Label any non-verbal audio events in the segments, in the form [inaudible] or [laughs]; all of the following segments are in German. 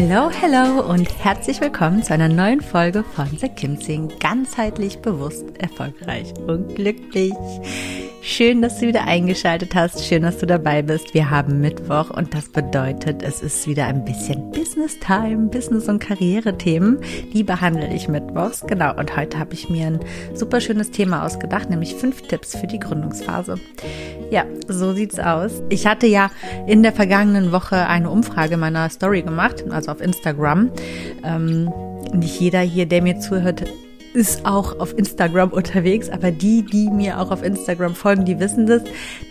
Hello, hello und herzlich willkommen zu einer neuen Folge von The Kim Sing. Ganzheitlich, bewusst, erfolgreich und glücklich. Schön, dass du wieder eingeschaltet hast. Schön, dass du dabei bist. Wir haben Mittwoch und das bedeutet, es ist wieder ein bisschen Business Time, Business- und Karriere-Themen. Die behandle ich mittwochs. Genau. Und heute habe ich mir ein super schönes Thema ausgedacht, nämlich fünf Tipps für die Gründungsphase. Ja, so sieht's aus. Ich hatte ja in der vergangenen Woche eine Umfrage meiner Story gemacht, also auf Instagram. Ähm, nicht jeder hier, der mir zuhört, ist auch auf Instagram unterwegs, aber die, die mir auch auf Instagram folgen, die wissen das,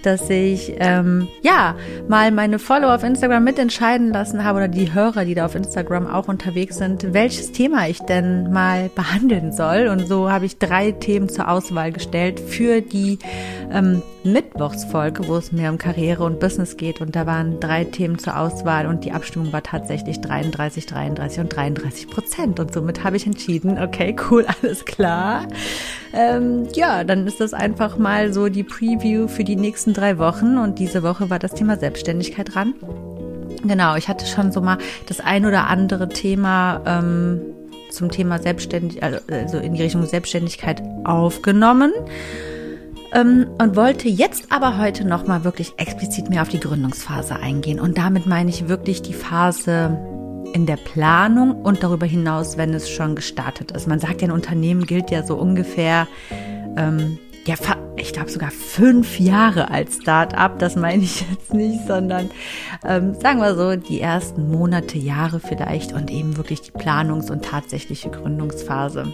dass ich ähm, ja mal meine Follower auf Instagram mitentscheiden lassen habe oder die Hörer, die da auf Instagram auch unterwegs sind, welches Thema ich denn mal behandeln soll. Und so habe ich drei Themen zur Auswahl gestellt für die ähm, Mittwochsfolge, wo es mehr um Karriere und Business geht. Und da waren drei Themen zur Auswahl und die Abstimmung war tatsächlich 33, 33 und 33 Prozent. Und somit habe ich entschieden, okay, cool, [laughs] alles klar. Ähm, ja, dann ist das einfach mal so die Preview für die nächsten drei Wochen. Und diese Woche war das Thema Selbstständigkeit dran. Genau, ich hatte schon so mal das ein oder andere Thema ähm, zum Thema Selbstständigkeit, also in die Richtung Selbstständigkeit aufgenommen ähm, und wollte jetzt aber heute nochmal wirklich explizit mehr auf die Gründungsphase eingehen. Und damit meine ich wirklich die Phase in der Planung und darüber hinaus, wenn es schon gestartet ist. Man sagt ja, ein Unternehmen gilt ja so ungefähr, ähm, ja, ich glaube sogar fünf Jahre als Start-up. Das meine ich jetzt nicht, sondern ähm, sagen wir so die ersten Monate, Jahre vielleicht und eben wirklich die Planungs- und tatsächliche Gründungsphase.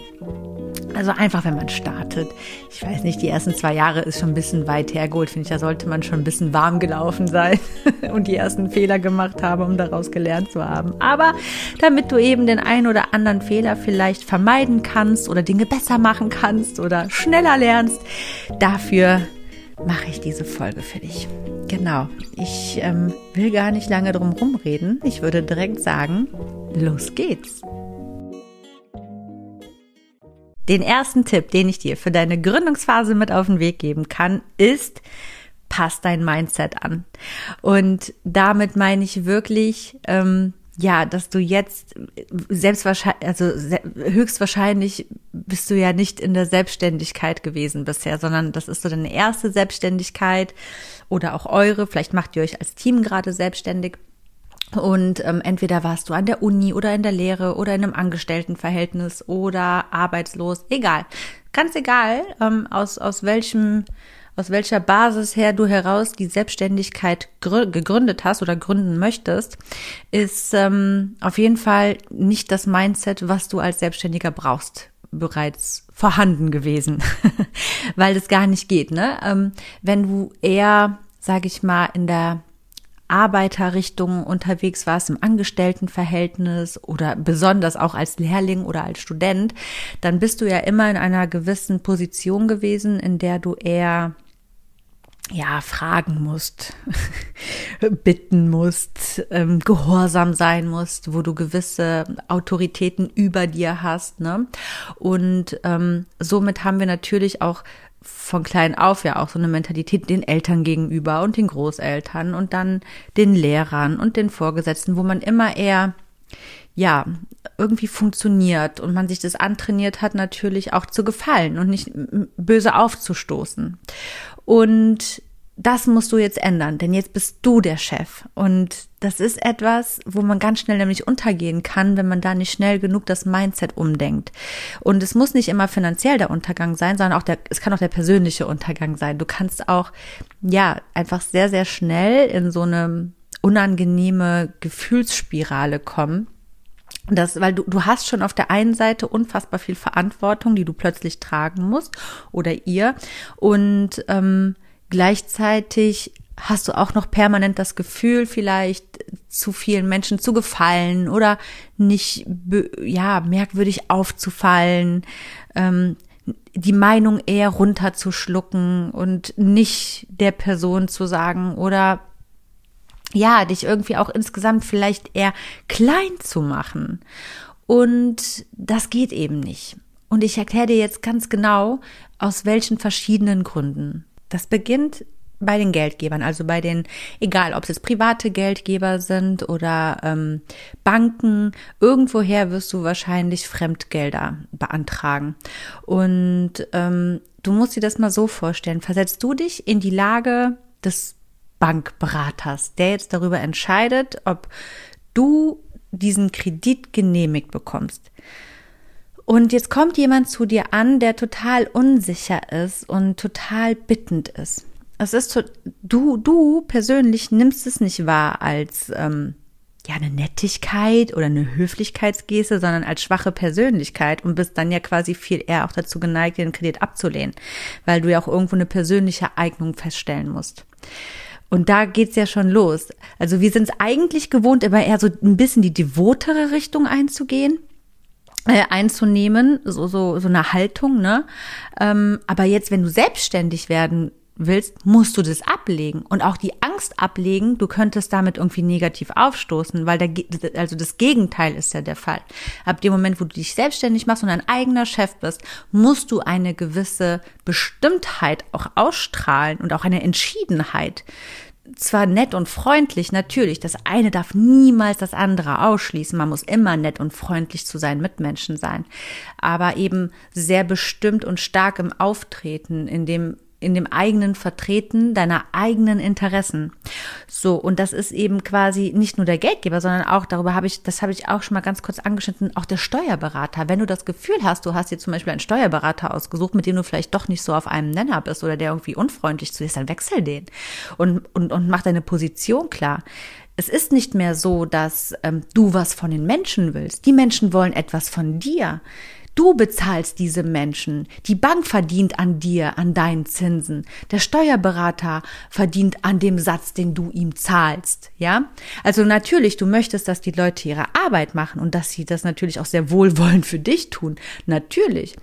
Also einfach, wenn man startet. Ich weiß nicht, die ersten zwei Jahre ist schon ein bisschen weit hergeholt, finde ich. Da sollte man schon ein bisschen warm gelaufen sein [laughs] und die ersten Fehler gemacht haben, um daraus gelernt zu haben. Aber damit du eben den einen oder anderen Fehler vielleicht vermeiden kannst oder Dinge besser machen kannst oder schneller lernst, dafür mache ich diese Folge für dich. Genau. Ich ähm, will gar nicht lange drum rumreden. Ich würde direkt sagen, los geht's. Den ersten Tipp, den ich dir für deine Gründungsphase mit auf den Weg geben kann, ist, pass dein Mindset an. Und damit meine ich wirklich, ähm, ja, dass du jetzt selbstwahrscheinlich, also höchstwahrscheinlich bist du ja nicht in der Selbstständigkeit gewesen bisher, sondern das ist so deine erste Selbstständigkeit oder auch eure. Vielleicht macht ihr euch als Team gerade selbstständig. Und ähm, entweder warst du an der Uni oder in der Lehre oder in einem Angestelltenverhältnis oder arbeitslos, egal. Ganz egal, ähm, aus, aus welchem aus welcher Basis her du heraus die Selbstständigkeit gegründet hast oder gründen möchtest, ist ähm, auf jeden Fall nicht das Mindset, was du als Selbstständiger brauchst, bereits vorhanden gewesen, [laughs] weil das gar nicht geht. Ne? Ähm, wenn du eher, sage ich mal, in der Arbeiterrichtung unterwegs warst, im Angestelltenverhältnis oder besonders auch als Lehrling oder als Student, dann bist du ja immer in einer gewissen Position gewesen, in der du eher ja, fragen musst, [laughs] bitten musst, ähm, gehorsam sein musst, wo du gewisse Autoritäten über dir hast, ne? Und ähm, somit haben wir natürlich auch von klein auf ja auch so eine Mentalität den Eltern gegenüber und den Großeltern und dann den Lehrern und den Vorgesetzten, wo man immer eher ja, irgendwie funktioniert und man sich das antrainiert hat, natürlich auch zu gefallen und nicht böse aufzustoßen. Und das musst du jetzt ändern, denn jetzt bist du der Chef. Und das ist etwas, wo man ganz schnell nämlich untergehen kann, wenn man da nicht schnell genug das Mindset umdenkt. Und es muss nicht immer finanziell der Untergang sein, sondern auch der, es kann auch der persönliche Untergang sein. Du kannst auch, ja, einfach sehr, sehr schnell in so eine unangenehme Gefühlsspirale kommen. Das, weil du, du hast schon auf der einen Seite unfassbar viel Verantwortung, die du plötzlich tragen musst oder ihr. Und ähm, Gleichzeitig hast du auch noch permanent das Gefühl, vielleicht zu vielen Menschen zu gefallen oder nicht, ja, merkwürdig aufzufallen, ähm, die Meinung eher runterzuschlucken und nicht der Person zu sagen oder ja, dich irgendwie auch insgesamt vielleicht eher klein zu machen. Und das geht eben nicht. Und ich erkläre dir jetzt ganz genau, aus welchen verschiedenen Gründen. Das beginnt bei den Geldgebern, also bei den, egal ob es jetzt private Geldgeber sind oder ähm, Banken, irgendwoher wirst du wahrscheinlich Fremdgelder beantragen. Und ähm, du musst dir das mal so vorstellen, versetzt du dich in die Lage des Bankberaters, der jetzt darüber entscheidet, ob du diesen Kredit genehmigt bekommst. Und jetzt kommt jemand zu dir an, der total unsicher ist und total bittend ist. Es ist du, du persönlich nimmst es nicht wahr als ähm, ja eine Nettigkeit oder eine Höflichkeitsgeste, sondern als schwache Persönlichkeit und bist dann ja quasi viel eher auch dazu geneigt, den Kredit abzulehnen, weil du ja auch irgendwo eine persönliche Eignung feststellen musst. Und da geht's ja schon los. Also wir sind es eigentlich gewohnt, immer eher so ein bisschen die devotere Richtung einzugehen einzunehmen, so, so, so eine Haltung, ne? Ähm, aber jetzt, wenn du selbstständig werden willst, musst du das ablegen und auch die Angst ablegen, du könntest damit irgendwie negativ aufstoßen, weil der, also das Gegenteil ist ja der Fall. Ab dem Moment, wo du dich selbstständig machst und ein eigener Chef bist, musst du eine gewisse Bestimmtheit auch ausstrahlen und auch eine Entschiedenheit zwar nett und freundlich, natürlich, das eine darf niemals das andere ausschließen. Man muss immer nett und freundlich zu seinen Mitmenschen sein, aber eben sehr bestimmt und stark im Auftreten, in dem in dem eigenen Vertreten deiner eigenen Interessen. So, und das ist eben quasi nicht nur der Geldgeber, sondern auch, darüber habe ich, das habe ich auch schon mal ganz kurz angeschnitten, auch der Steuerberater. Wenn du das Gefühl hast, du hast dir zum Beispiel einen Steuerberater ausgesucht, mit dem du vielleicht doch nicht so auf einem Nenner bist oder der irgendwie unfreundlich zu dir ist, dann wechsel den und, und, und mach deine Position klar. Es ist nicht mehr so, dass ähm, du was von den Menschen willst. Die Menschen wollen etwas von dir. Du bezahlst diese Menschen. Die Bank verdient an dir, an deinen Zinsen. Der Steuerberater verdient an dem Satz, den du ihm zahlst. Ja? Also natürlich, du möchtest, dass die Leute ihre Arbeit machen und dass sie das natürlich auch sehr wohlwollend für dich tun. Natürlich.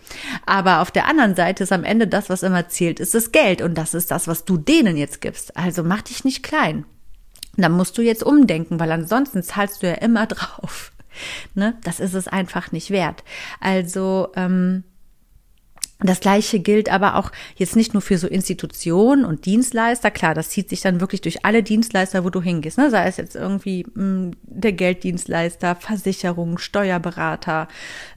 Aber auf der anderen Seite ist am Ende das, was immer zählt, ist das Geld. Und das ist das, was du denen jetzt gibst. Also mach dich nicht klein. Da musst du jetzt umdenken, weil ansonsten zahlst du ja immer [laughs] drauf. Ne? Das ist es einfach nicht wert. Also ähm, das gleiche gilt aber auch jetzt nicht nur für so Institutionen und Dienstleister. Klar, das zieht sich dann wirklich durch alle Dienstleister, wo du hingehst. Ne? Sei es jetzt irgendwie mh, hm, der Gelddienstleister, Versicherung, Steuerberater.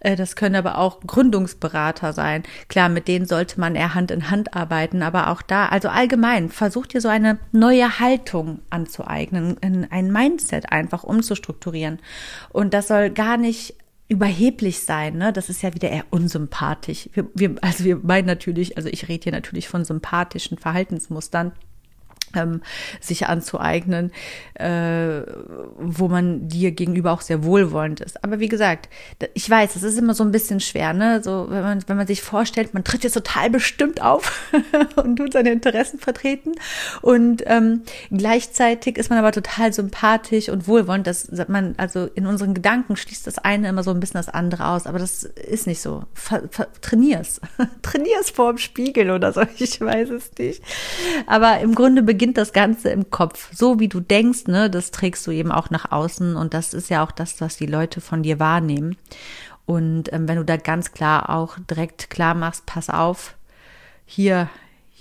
Äh, das können aber auch Gründungsberater sein. Klar, mit denen sollte man eher Hand in Hand arbeiten. Aber auch da, also allgemein, versucht dir so eine neue Haltung anzueignen, in ein Mindset einfach umzustrukturieren. Und das soll gar nicht überheblich sein, ne? Das ist ja wieder eher unsympathisch. Wir, wir, also wir meinen natürlich, also ich rede hier natürlich von sympathischen Verhaltensmustern ähm, sich anzueignen, äh, wo man dir gegenüber auch sehr wohlwollend ist. Aber wie gesagt, ich weiß, es ist immer so ein bisschen schwer, ne? So, wenn man, wenn man sich vorstellt, man tritt jetzt total bestimmt auf [laughs] und tut seine Interessen vertreten und ähm, gleichzeitig ist man aber total sympathisch und wohlwollend. dass man, also in unseren Gedanken schließt das eine immer so ein bisschen das andere aus, aber das ist nicht so. Ver, ver, trainier's. [laughs] trainier's vor dem Spiegel oder so, ich weiß es nicht. Aber im Grunde beginnt beginnt das Ganze im Kopf. So wie du denkst, ne, das trägst du eben auch nach außen und das ist ja auch das, was die Leute von dir wahrnehmen. Und ähm, wenn du da ganz klar auch direkt klar machst, pass auf, hier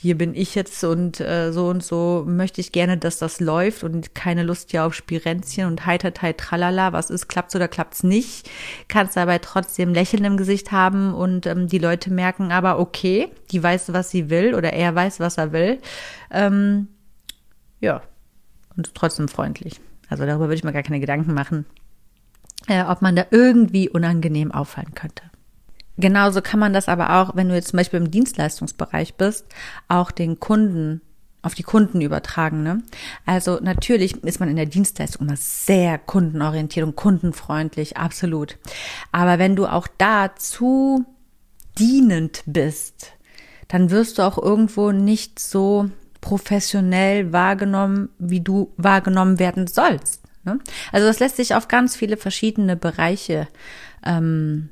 hier bin ich jetzt und äh, so und so möchte ich gerne, dass das läuft und keine Lust hier auf Spirenzchen und heitertei tralala, was ist, klappt's oder klappt's nicht, kannst dabei trotzdem Lächeln im Gesicht haben und ähm, die Leute merken aber, okay, die weiß, was sie will oder er weiß, was er will. Ähm, ja, und trotzdem freundlich. Also darüber würde ich mir gar keine Gedanken machen, äh, ob man da irgendwie unangenehm auffallen könnte. Genauso kann man das aber auch, wenn du jetzt zum Beispiel im Dienstleistungsbereich bist, auch den Kunden auf die Kunden übertragen. Ne? Also natürlich ist man in der Dienstleistung immer sehr kundenorientiert und kundenfreundlich, absolut. Aber wenn du auch da zu dienend bist, dann wirst du auch irgendwo nicht so professionell wahrgenommen, wie du wahrgenommen werden sollst. Ne? Also das lässt sich auf ganz viele verschiedene Bereiche ähm,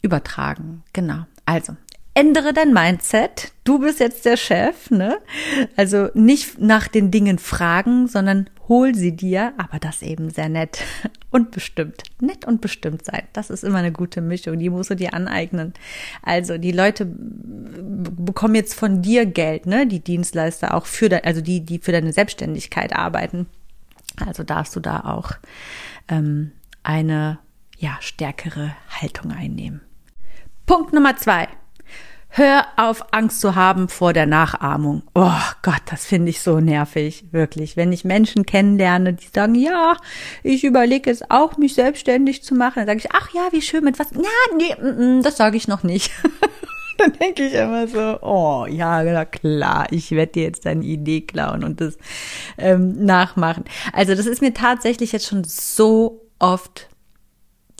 übertragen. Genau. Also ändere dein Mindset. Du bist jetzt der Chef, ne? Also nicht nach den Dingen fragen, sondern hol sie dir, aber das eben sehr nett [laughs] und bestimmt. Nett und bestimmt sein. Das ist immer eine gute Mischung. Die musst du dir aneignen. Also die Leute bekommen jetzt von dir Geld, ne? Die Dienstleister auch für, de, also die, die für deine Selbstständigkeit arbeiten. Also darfst du da auch ähm, eine ja stärkere Haltung einnehmen. Punkt Nummer zwei. Hör auf, Angst zu haben vor der Nachahmung. Oh Gott, das finde ich so nervig, wirklich. Wenn ich Menschen kennenlerne, die sagen, ja, ich überlege es auch, mich selbstständig zu machen, dann sage ich, ach ja, wie schön, mit was? Ja, nee, mm, mm, das sage ich noch nicht. [laughs] dann denke ich immer so, oh ja, klar, ich werde dir jetzt deine Idee klauen und das ähm, nachmachen. Also das ist mir tatsächlich jetzt schon so oft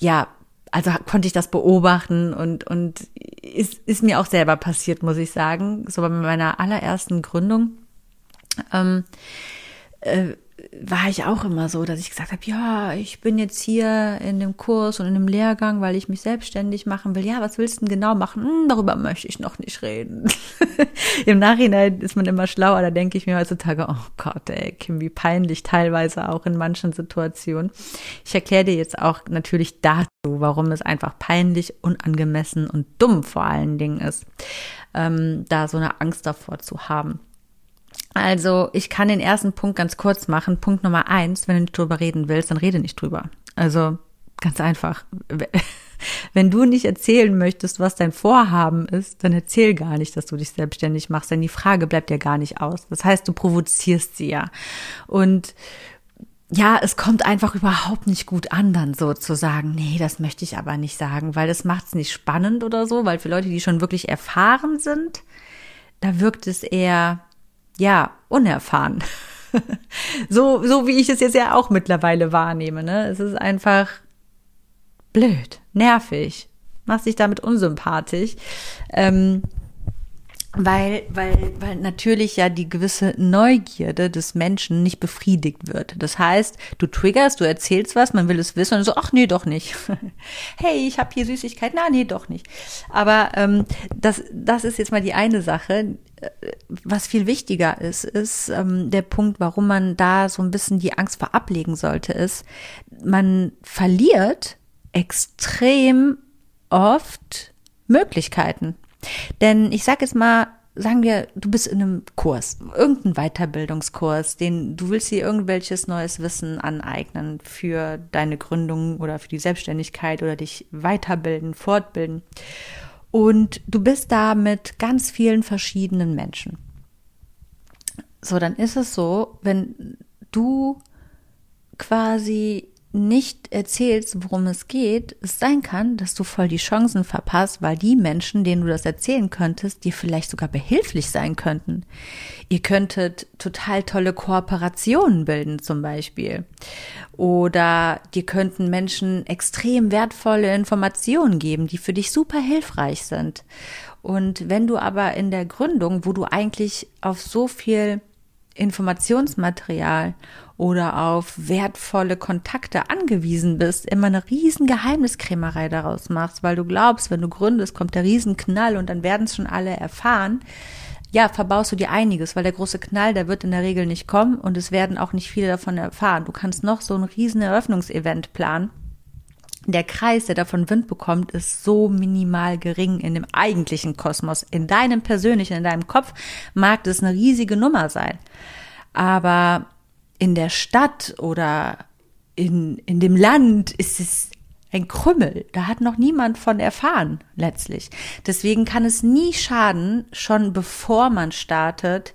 ja also konnte ich das beobachten und, und ist, ist mir auch selber passiert, muss ich sagen. So bei meiner allerersten Gründung. Ähm, äh, war ich auch immer so, dass ich gesagt habe, ja, ich bin jetzt hier in dem Kurs und in dem Lehrgang, weil ich mich selbstständig machen will. Ja, was willst du denn genau machen? Hm, darüber möchte ich noch nicht reden. [laughs] Im Nachhinein ist man immer schlauer, da denke ich mir heutzutage, oh Gott, ey, Kim, wie peinlich teilweise auch in manchen Situationen. Ich erkläre dir jetzt auch natürlich dazu, warum es einfach peinlich, unangemessen und dumm vor allen Dingen ist, ähm, da so eine Angst davor zu haben. Also ich kann den ersten Punkt ganz kurz machen. Punkt Nummer eins, wenn du nicht drüber reden willst, dann rede nicht drüber. Also ganz einfach. [laughs] Wenn du nicht erzählen möchtest, was dein Vorhaben ist, dann erzähl gar nicht, dass du dich selbstständig machst, denn die Frage bleibt ja gar nicht aus. Das heißt, du provozierst sie ja. Und ja, es kommt einfach überhaupt nicht gut an, dann so zu sagen, nee, das möchte ich aber nicht sagen, weil das macht es nicht spannend oder so, weil für Leute, die schon wirklich erfahren sind, da wirkt es eher ja, unerfahren. [laughs] so, so wie ich es jetzt ja auch mittlerweile wahrnehme, ne? Es ist einfach blöd, nervig, machst dich damit unsympathisch. Ähm, weil, weil, weil natürlich ja die gewisse Neugierde des Menschen nicht befriedigt wird. Das heißt, du triggerst, du erzählst was, man will es wissen und so, ach nee, doch nicht. [laughs] hey, ich habe hier Süßigkeit, na nee, doch nicht. Aber ähm, das, das ist jetzt mal die eine Sache. Was viel wichtiger ist, ist ähm, der Punkt, warum man da so ein bisschen die Angst vor ablegen sollte, ist, man verliert extrem oft Möglichkeiten. Denn ich sage jetzt mal, sagen wir, du bist in einem Kurs, irgendein Weiterbildungskurs, den du willst dir irgendwelches neues Wissen aneignen für deine Gründung oder für die Selbstständigkeit oder dich weiterbilden, fortbilden. Und du bist da mit ganz vielen verschiedenen Menschen. So, dann ist es so, wenn du quasi nicht erzählst, worum es geht, es sein kann, dass du voll die Chancen verpasst, weil die Menschen, denen du das erzählen könntest, dir vielleicht sogar behilflich sein könnten. Ihr könntet total tolle Kooperationen bilden zum Beispiel. Oder dir könnten Menschen extrem wertvolle Informationen geben, die für dich super hilfreich sind. Und wenn du aber in der Gründung, wo du eigentlich auf so viel Informationsmaterial oder auf wertvolle Kontakte angewiesen bist, immer eine riesen Geheimniskrämerei daraus machst, weil du glaubst, wenn du gründest, kommt der Riesenknall und dann werden es schon alle erfahren, ja, verbaust du dir einiges, weil der große Knall, der wird in der Regel nicht kommen und es werden auch nicht viele davon erfahren. Du kannst noch so ein riesen Eröffnungsevent planen. Der Kreis, der davon Wind bekommt, ist so minimal gering in dem eigentlichen Kosmos. In deinem persönlichen, in deinem Kopf mag das eine riesige Nummer sein. Aber in der Stadt oder in, in dem Land ist es ein Krümmel. Da hat noch niemand von erfahren, letztlich. Deswegen kann es nie schaden, schon bevor man startet,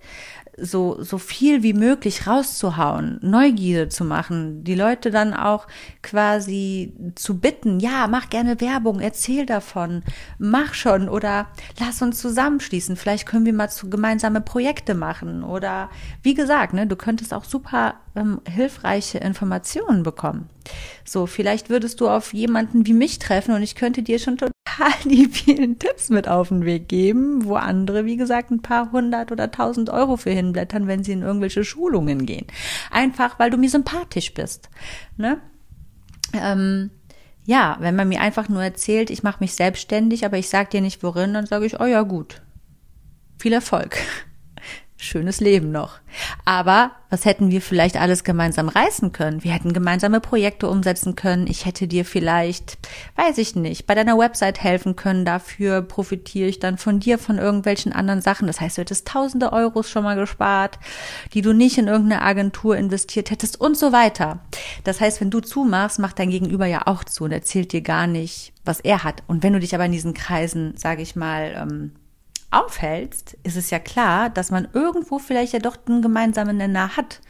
so, so viel wie möglich rauszuhauen, Neugierde zu machen, die Leute dann auch quasi zu bitten, ja, mach gerne Werbung, erzähl davon, mach schon oder lass uns zusammenschließen, vielleicht können wir mal zu gemeinsame Projekte machen oder wie gesagt, ne, du könntest auch super ähm, hilfreiche Informationen bekommen. So, vielleicht würdest du auf jemanden wie mich treffen und ich könnte dir schon total [laughs] die vielen Tipps mit auf den Weg geben, wo andere, wie gesagt, ein paar hundert oder tausend Euro für hinblättern, wenn sie in irgendwelche Schulungen gehen. Einfach, weil du mir sympathisch bist. Ne? Ähm, ja, wenn man mir einfach nur erzählt, ich mache mich selbstständig, aber ich sag dir nicht worin, dann sage ich, oh ja, gut. Viel Erfolg [laughs] schönes Leben noch. Aber was hätten wir vielleicht alles gemeinsam reißen können? Wir hätten gemeinsame Projekte umsetzen können. Ich hätte dir vielleicht, weiß ich nicht, bei deiner Website helfen können. Dafür profitiere ich dann von dir, von irgendwelchen anderen Sachen. Das heißt, du hättest tausende Euros schon mal gespart, die du nicht in irgendeine Agentur investiert hättest und so weiter. Das heißt, wenn du zumachst, macht dein Gegenüber ja auch zu und erzählt dir gar nicht, was er hat. Und wenn du dich aber in diesen Kreisen, sage ich mal, ähm, aufhältst, ist es ja klar, dass man irgendwo vielleicht ja doch einen gemeinsamen Nenner hat.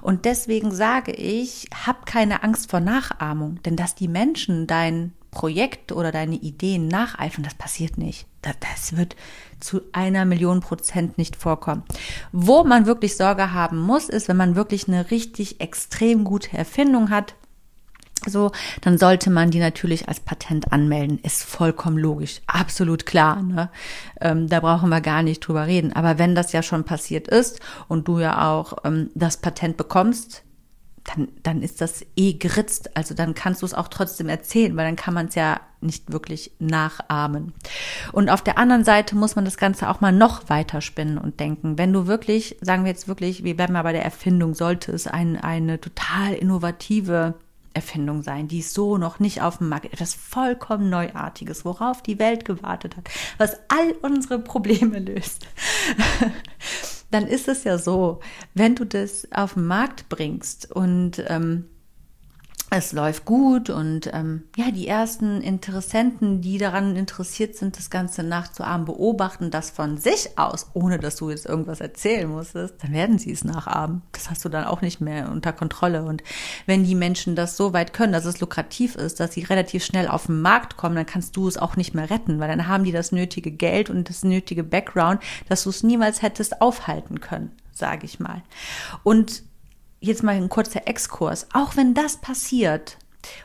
Und deswegen sage ich, hab keine Angst vor Nachahmung, denn dass die Menschen dein Projekt oder deine Ideen nacheifern, das passiert nicht. Das, das wird zu einer Million Prozent nicht vorkommen. Wo man wirklich Sorge haben muss, ist, wenn man wirklich eine richtig extrem gute Erfindung hat, so, dann sollte man die natürlich als Patent anmelden. Ist vollkommen logisch, absolut klar. Ne? Ähm, da brauchen wir gar nicht drüber reden. Aber wenn das ja schon passiert ist und du ja auch ähm, das Patent bekommst, dann, dann ist das eh geritzt. Also dann kannst du es auch trotzdem erzählen, weil dann kann man es ja nicht wirklich nachahmen. Und auf der anderen Seite muss man das Ganze auch mal noch weiter spinnen und denken. Wenn du wirklich, sagen wir jetzt wirklich, wir bleiben mal bei der Erfindung, sollte es ein, eine total innovative Erfindung sein, die ist so noch nicht auf dem Markt, etwas vollkommen Neuartiges, worauf die Welt gewartet hat, was all unsere Probleme löst. [laughs] Dann ist es ja so, wenn du das auf den Markt bringst und ähm, es läuft gut und ähm, ja, die ersten Interessenten, die daran interessiert sind, das Ganze nachzuahmen, beobachten das von sich aus, ohne dass du jetzt irgendwas erzählen musstest, dann werden sie es nachahmen. Das hast du dann auch nicht mehr unter Kontrolle. Und wenn die Menschen das so weit können, dass es lukrativ ist, dass sie relativ schnell auf den Markt kommen, dann kannst du es auch nicht mehr retten, weil dann haben die das nötige Geld und das nötige Background, dass du es niemals hättest aufhalten können, sage ich mal. Und jetzt mal ein kurzer Exkurs. Auch wenn das passiert,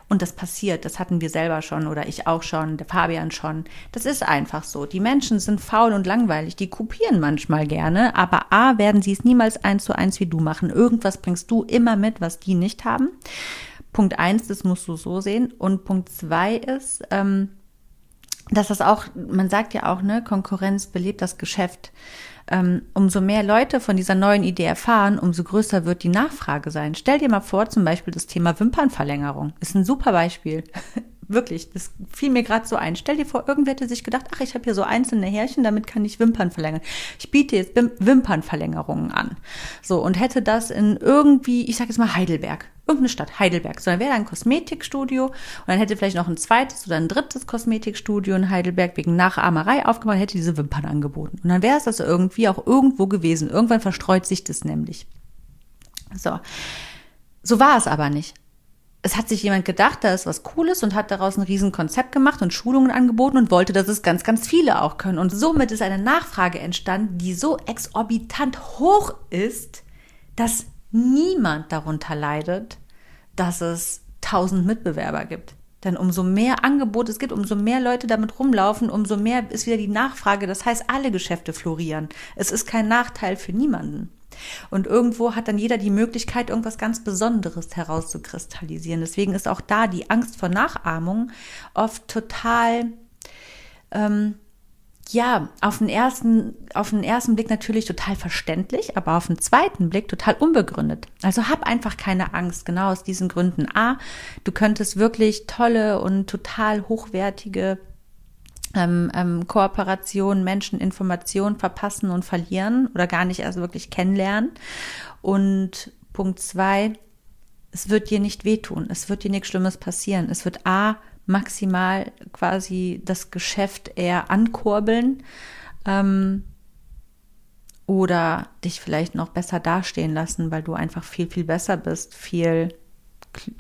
und das passiert, das hatten wir selber schon oder ich auch schon, der Fabian schon. Das ist einfach so. Die Menschen sind faul und langweilig. Die kopieren manchmal gerne, aber A, werden sie es niemals eins zu eins wie du machen. Irgendwas bringst du immer mit, was die nicht haben. Punkt eins, das musst du so sehen. Und Punkt zwei ist, ähm, dass das auch, man sagt ja auch, ne, Konkurrenz belebt das Geschäft ähm, umso mehr Leute von dieser neuen Idee erfahren, umso größer wird die Nachfrage sein. Stell dir mal vor, zum Beispiel das Thema Wimpernverlängerung. Ist ein super Beispiel. Wirklich, das fiel mir gerade so ein. Stell dir vor, irgendwer hätte sich gedacht, ach, ich habe hier so einzelne Härchen, damit kann ich Wimpern verlängern. Ich biete jetzt Wimpernverlängerungen an. So, und hätte das in irgendwie, ich sage jetzt mal Heidelberg, irgendeine Stadt, Heidelberg. So, dann wäre da ein Kosmetikstudio und dann hätte vielleicht noch ein zweites oder ein drittes Kosmetikstudio in Heidelberg wegen Nachahmerei aufgemacht, hätte diese Wimpern angeboten. Und dann wäre es das irgendwie auch irgendwo gewesen. Irgendwann verstreut sich das nämlich. So. So war es aber nicht es hat sich jemand gedacht, da ist was Cooles und hat daraus ein Riesenkonzept gemacht und Schulungen angeboten und wollte, dass es ganz, ganz viele auch können. Und somit ist eine Nachfrage entstanden, die so exorbitant hoch ist, dass niemand darunter leidet, dass es tausend Mitbewerber gibt. Denn umso mehr Angebot es gibt, umso mehr Leute damit rumlaufen, umso mehr ist wieder die Nachfrage. Das heißt, alle Geschäfte florieren. Es ist kein Nachteil für niemanden. Und irgendwo hat dann jeder die Möglichkeit, irgendwas ganz Besonderes herauszukristallisieren. Deswegen ist auch da die Angst vor Nachahmung oft total, ähm, ja, auf den ersten, auf den ersten Blick natürlich total verständlich, aber auf den zweiten Blick total unbegründet. Also hab einfach keine Angst, genau aus diesen Gründen. A, du könntest wirklich tolle und total hochwertige ähm, ähm, Kooperation, Menschen Informationen verpassen und verlieren oder gar nicht erst wirklich kennenlernen. Und Punkt zwei, es wird dir nicht wehtun, es wird dir nichts Schlimmes passieren. Es wird A, maximal quasi das Geschäft eher ankurbeln. Ähm, oder dich vielleicht noch besser dastehen lassen, weil du einfach viel, viel besser bist, viel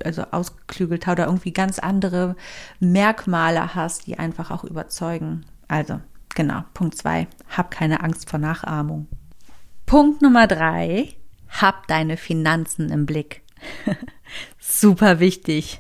also ausgeklügelter oder irgendwie ganz andere Merkmale hast, die einfach auch überzeugen. Also, genau, Punkt zwei, hab keine Angst vor Nachahmung. Punkt Nummer drei, hab deine Finanzen im Blick. [laughs] Super wichtig.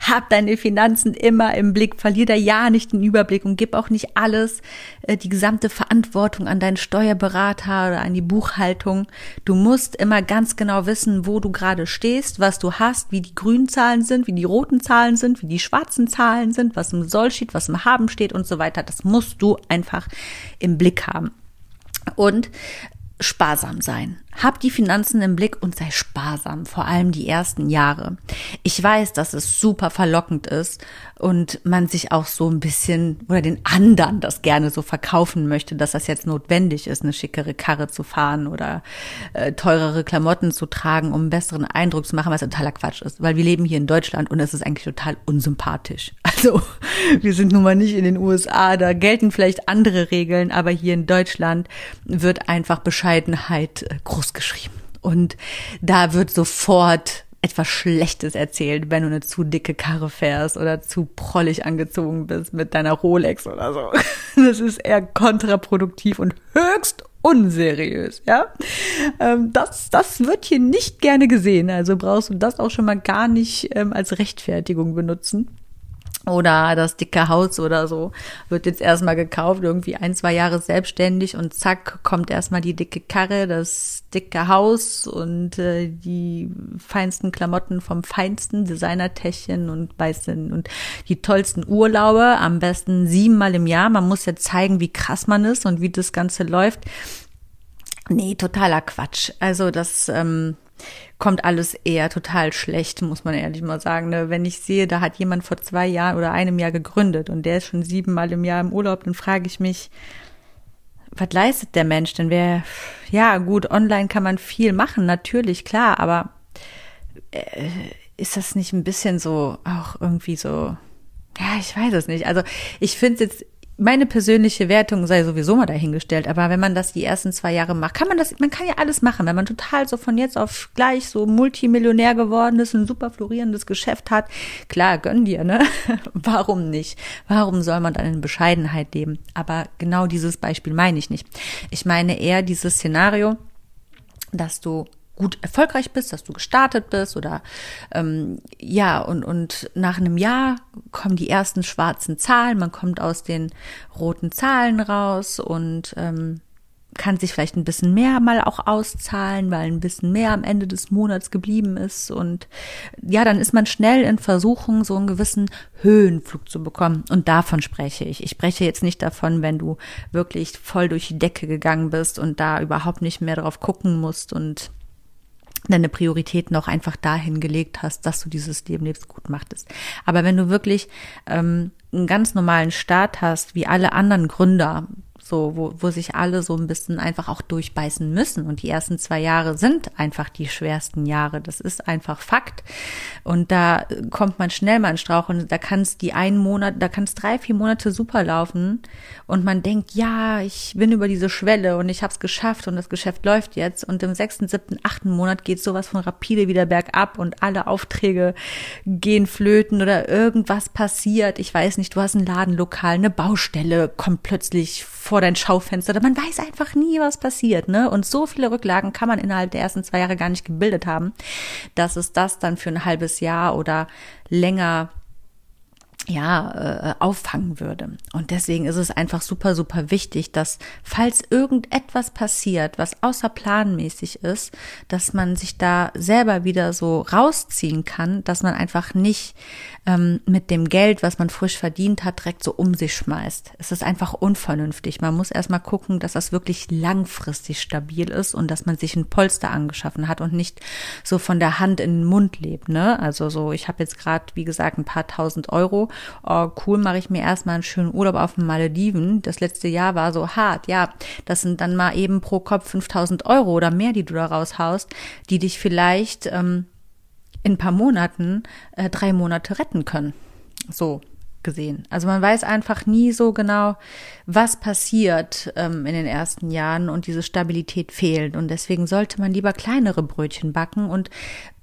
Hab deine Finanzen immer im Blick, verlier da ja nicht den Überblick und gib auch nicht alles, äh, die gesamte Verantwortung an deinen Steuerberater oder an die Buchhaltung. Du musst immer ganz genau wissen, wo du gerade stehst, was du hast, wie die grünen Zahlen sind, wie die roten Zahlen sind, wie die schwarzen Zahlen sind, was im Soll steht, was im Haben steht und so weiter. Das musst du einfach im Blick haben. Und sparsam sein. Hab die Finanzen im Blick und sei sparsam, vor allem die ersten Jahre. Ich weiß, dass es super verlockend ist und man sich auch so ein bisschen oder den anderen das gerne so verkaufen möchte, dass das jetzt notwendig ist, eine schickere Karre zu fahren oder äh, teurere Klamotten zu tragen, um einen besseren Eindruck zu machen, was totaler Quatsch ist, weil wir leben hier in Deutschland und es ist eigentlich total unsympathisch. [laughs] Also, wir sind nun mal nicht in den USA, da gelten vielleicht andere Regeln, aber hier in Deutschland wird einfach Bescheidenheit äh, groß groß geschrieben. Und da wird sofort etwas Schlechtes erzählt, wenn du eine zu dicke Karre fährst oder zu prollig angezogen bist mit deiner Rolex oder so. [laughs] Das ist eher kontraproduktiv und höchst unseriös, ja. Ähm, das, das wird hier nicht gerne gesehen. Also brauchst du das auch schon mal gar nicht ähm, als Rechtfertigung benutzen oder das dicke Haus oder so wird jetzt erstmal gekauft, irgendwie ein, zwei Jahre selbstständig und zack, kommt erstmal die dicke Karre, das dicke Haus und äh, die feinsten Klamotten vom feinsten Designertäschchen und weißen und die tollsten Urlaube, am besten siebenmal im Jahr. Man muss ja zeigen, wie krass man ist und wie das Ganze läuft. Nee, totaler Quatsch. Also das ähm, kommt alles eher total schlecht, muss man ehrlich mal sagen. Ne? Wenn ich sehe, da hat jemand vor zwei Jahren oder einem Jahr gegründet und der ist schon siebenmal im Jahr im Urlaub, dann frage ich mich, was leistet der Mensch denn? Wer, ja, gut, online kann man viel machen, natürlich, klar, aber äh, ist das nicht ein bisschen so, auch irgendwie so, ja, ich weiß es nicht. Also ich finde es jetzt meine persönliche Wertung sei sowieso mal dahingestellt, aber wenn man das die ersten zwei Jahre macht, kann man das, man kann ja alles machen, wenn man total so von jetzt auf gleich so Multimillionär geworden ist, ein super florierendes Geschäft hat, klar, gönn dir, ne? [laughs] Warum nicht? Warum soll man dann in Bescheidenheit leben? Aber genau dieses Beispiel meine ich nicht. Ich meine eher dieses Szenario, dass du gut erfolgreich bist, dass du gestartet bist oder ähm, ja, und, und nach einem Jahr kommen die ersten schwarzen Zahlen, man kommt aus den roten Zahlen raus und ähm, kann sich vielleicht ein bisschen mehr mal auch auszahlen, weil ein bisschen mehr am Ende des Monats geblieben ist. Und ja, dann ist man schnell in Versuchung, so einen gewissen Höhenflug zu bekommen. Und davon spreche ich. Ich spreche jetzt nicht davon, wenn du wirklich voll durch die Decke gegangen bist und da überhaupt nicht mehr drauf gucken musst und deine Prioritäten auch einfach dahin gelegt hast, dass du dieses Leben lebst, gut machtest. Aber wenn du wirklich ähm, einen ganz normalen Start hast, wie alle anderen Gründer, so, wo, wo sich alle so ein bisschen einfach auch durchbeißen müssen. Und die ersten zwei Jahre sind einfach die schwersten Jahre. Das ist einfach Fakt. Und da kommt man schnell mal in Strauch und da kann es die einen Monat, da kann es drei, vier Monate super laufen. Und man denkt, ja, ich bin über diese Schwelle und ich habe es geschafft und das Geschäft läuft jetzt. Und im sechsten, siebten, achten Monat geht sowas von rapide wieder bergab und alle Aufträge gehen flöten oder irgendwas passiert. Ich weiß nicht, du hast ein Ladenlokal, eine Baustelle kommt plötzlich vor dein Schaufenster. Man weiß einfach nie, was passiert, ne? Und so viele Rücklagen kann man innerhalb der ersten zwei Jahre gar nicht gebildet haben, dass es das dann für ein halbes Jahr oder länger ja, äh, auffangen würde. Und deswegen ist es einfach super, super wichtig, dass falls irgendetwas passiert, was außerplanmäßig ist, dass man sich da selber wieder so rausziehen kann, dass man einfach nicht ähm, mit dem Geld, was man frisch verdient hat, direkt so um sich schmeißt. Es ist einfach unvernünftig. Man muss erstmal gucken, dass das wirklich langfristig stabil ist und dass man sich ein Polster angeschaffen hat und nicht so von der Hand in den Mund lebt. Ne? Also so, ich habe jetzt gerade, wie gesagt, ein paar tausend Euro oh, cool, mache ich mir erstmal einen schönen Urlaub auf den Malediven. Das letzte Jahr war so hart, ja, das sind dann mal eben pro Kopf 5000 Euro oder mehr, die du da raushaust, die dich vielleicht ähm, in ein paar Monaten äh, drei Monate retten können. So, gesehen. Also man weiß einfach nie so genau, was passiert ähm, in den ersten Jahren und diese Stabilität fehlt. Und deswegen sollte man lieber kleinere Brötchen backen und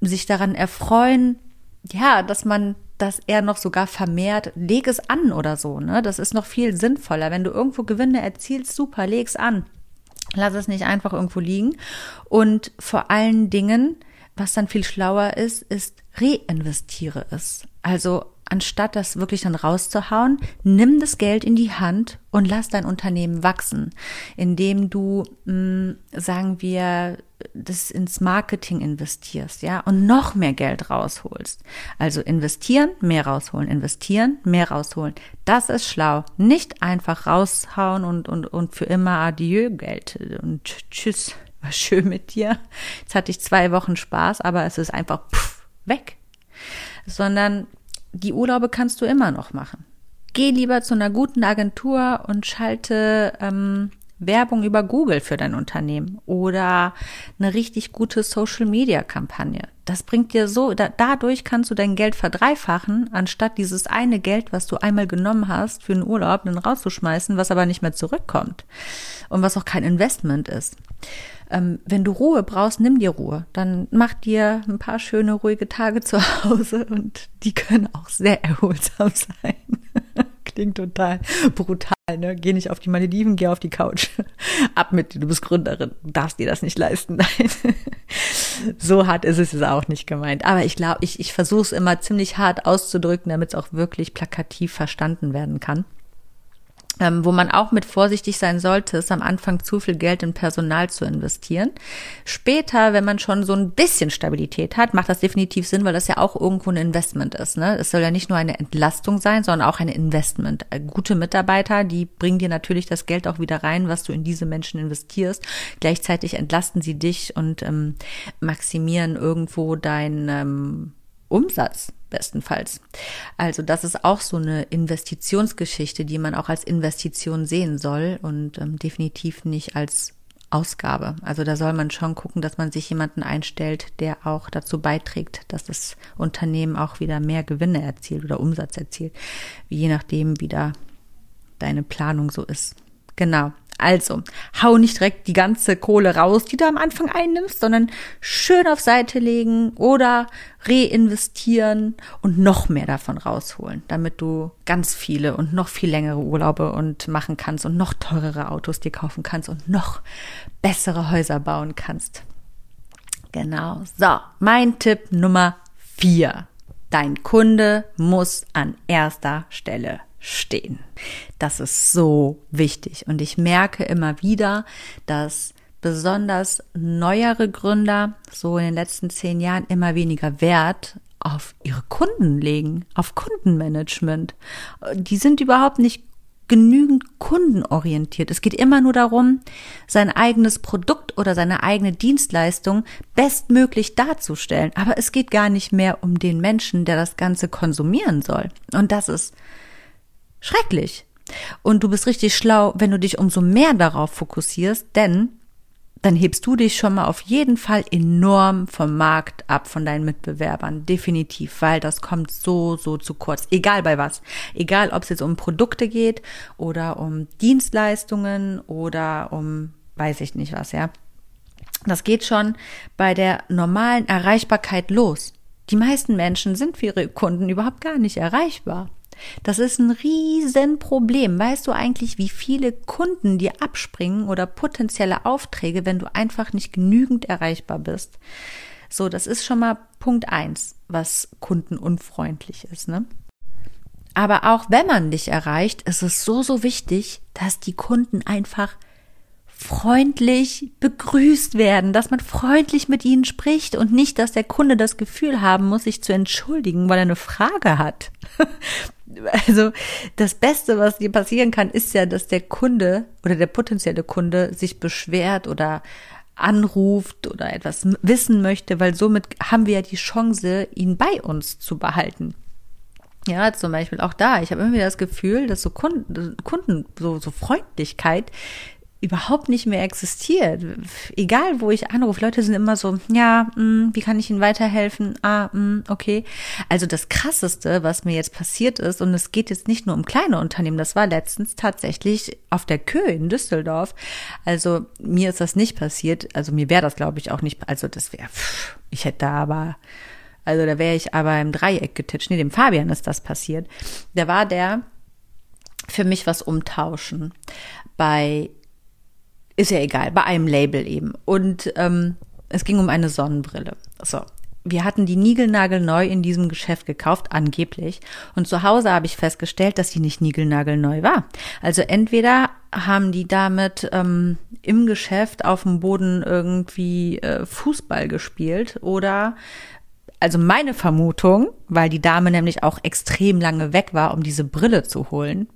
sich daran erfreuen, ja, dass man das eher noch sogar vermehrt, leg es an oder so, ne? Das ist noch viel sinnvoller. Wenn du irgendwo Gewinne erzielst, super, leg es an. Lass es nicht einfach irgendwo liegen. Und vor allen Dingen, was dann viel schlauer ist, ist reinvestiere es. Also anstatt das wirklich dann rauszuhauen, nimm das Geld in die Hand und lass dein Unternehmen wachsen, indem du, mh, hm, sagen wir, das ins Marketing investierst, ja, und noch mehr Geld rausholst. Also investieren, mehr rausholen, investieren, mehr rausholen. Das ist schlau. Nicht einfach raushauen und, und, und für immer Adieu Geld und tschüss, war schön mit dir. Jetzt hatte ich zwei Wochen Spaß, aber es ist einfach pff, weg. Sondern die Urlaube kannst du immer noch machen. Geh lieber zu einer guten Agentur und schalte ähm, Werbung über Google für dein Unternehmen oder eine richtig gute Social-Media-Kampagne. Das bringt dir so, da, dadurch kannst du dein Geld verdreifachen, anstatt dieses eine Geld, was du einmal genommen hast für einen Urlaub, dann rauszuschmeißen, was aber nicht mehr zurückkommt und was auch kein Investment ist ähm, wenn du Ruhe brauchst, nimm dir Ruhe. Dann mach dir ein paar schöne, ruhige Tage [laughs] zu Hause und die können auch sehr erholsam sein. [laughs] Klingt total brutal, ne? Geh nicht auf die Malediven, geh auf die Couch. [laughs] Ab mit dir, du bist Gründerin, darfst dir das nicht leisten. Nein. so hart ist es auch nicht gemeint. Aber ich glaube, ich, ich versuche es immer ziemlich hart auszudrücken, damit es auch wirklich plakativ verstanden werden kann. Ähm, wo man auch mit vorsichtig sein sollte, ist am Anfang zu viel Geld in Personal zu investieren. Später, wenn man schon so ein bisschen Stabilität hat, macht das definitiv Sinn, weil das ja auch irgendwo ein Investment ist. Ne? Es soll ja nicht nur eine Entlastung sein, sondern auch ein Investment. Äh, gute Mitarbeiter, die bringen dir natürlich das Geld auch wieder rein, was du in diese Menschen investierst. Gleichzeitig entlasten sie dich und ähm, maximieren irgendwo dein ähm, Umsatz bestenfalls. Also das ist auch so eine Investitionsgeschichte, die man auch als Investition sehen soll und ähm, definitiv nicht als Ausgabe. Also da soll man schon gucken, dass man sich jemanden einstellt, der auch dazu beiträgt, dass das Unternehmen auch wieder mehr Gewinne erzielt oder Umsatz erzielt, je nachdem, wie da deine Planung so ist. Genau. Also, hau nicht direkt die ganze Kohle raus, die du am Anfang einnimmst, sondern schön auf Seite legen oder reinvestieren und noch mehr davon rausholen, damit du ganz viele und noch viel längere Urlaube und machen kannst und noch teurere Autos dir kaufen kannst und noch bessere Häuser bauen kannst. Genau. So, mein Tipp Nummer vier. Dein Kunde muss an erster Stelle stehen. Das ist so wichtig. Und ich merke immer wieder, dass besonders neuere Gründer so in den letzten zehn Jahren immer weniger Wert auf ihre Kunden legen, auf Kundenmanagement. Die sind überhaupt nicht genügend kundenorientiert. Es geht immer nur darum, sein eigenes Produkt oder seine eigene Dienstleistung bestmöglich darzustellen. Aber es geht gar nicht mehr um den Menschen, der das Ganze konsumieren soll. Und das ist schrecklich. Und du bist richtig schlau, wenn du dich umso mehr darauf fokussierst, denn dann hebst du dich schon mal auf jeden Fall enorm vom Markt ab von deinen Mitbewerbern. Definitiv, weil das kommt so, so zu kurz. Egal bei was. Egal, ob es jetzt um Produkte geht oder um Dienstleistungen oder um, weiß ich nicht was, ja. Das geht schon bei der normalen Erreichbarkeit los. Die meisten Menschen sind für ihre Kunden überhaupt gar nicht erreichbar. Das ist ein Riesenproblem. Weißt du eigentlich, wie viele Kunden dir abspringen oder potenzielle Aufträge, wenn du einfach nicht genügend erreichbar bist? So, das ist schon mal Punkt eins, was kundenunfreundlich ist, ne? Aber auch wenn man dich erreicht, ist es so, so wichtig, dass die Kunden einfach freundlich begrüßt werden, dass man freundlich mit ihnen spricht und nicht, dass der Kunde das Gefühl haben muss, sich zu entschuldigen, weil er eine Frage hat. [laughs] also das Beste, was dir passieren kann, ist ja, dass der Kunde oder der potenzielle Kunde sich beschwert oder anruft oder etwas wissen möchte, weil somit haben wir ja die Chance, ihn bei uns zu behalten. Ja, zum Beispiel auch da. Ich habe immer wieder das Gefühl, dass so Kunden, Kunden so, so Freundlichkeit überhaupt nicht mehr existiert. Egal, wo ich anrufe, Leute sind immer so, ja, mh, hm, wie kann ich Ihnen weiterhelfen? Ah, mh, hm, okay. Also das Krasseste, was mir jetzt passiert ist, und es geht jetzt nicht nur um kleine Unternehmen, das war letztens tatsächlich auf der Kö in Düsseldorf. Also mir ist das nicht passiert, also mir wäre das, glaube ich, auch nicht, also das wäre, ich hätte da aber, also da wäre ich aber im Dreieck getitscht. Nee, dem Fabian ist das passiert. Da war der für mich was umtauschen bei ist ja egal, bei einem Label eben. Und ähm, es ging um eine Sonnenbrille. So. Wir hatten die Nigelnagel neu in diesem Geschäft gekauft, angeblich. Und zu Hause habe ich festgestellt, dass sie nicht Nigelnagel neu war. Also entweder haben die damit ähm, im Geschäft auf dem Boden irgendwie äh, Fußball gespielt oder also meine Vermutung, weil die Dame nämlich auch extrem lange weg war, um diese Brille zu holen,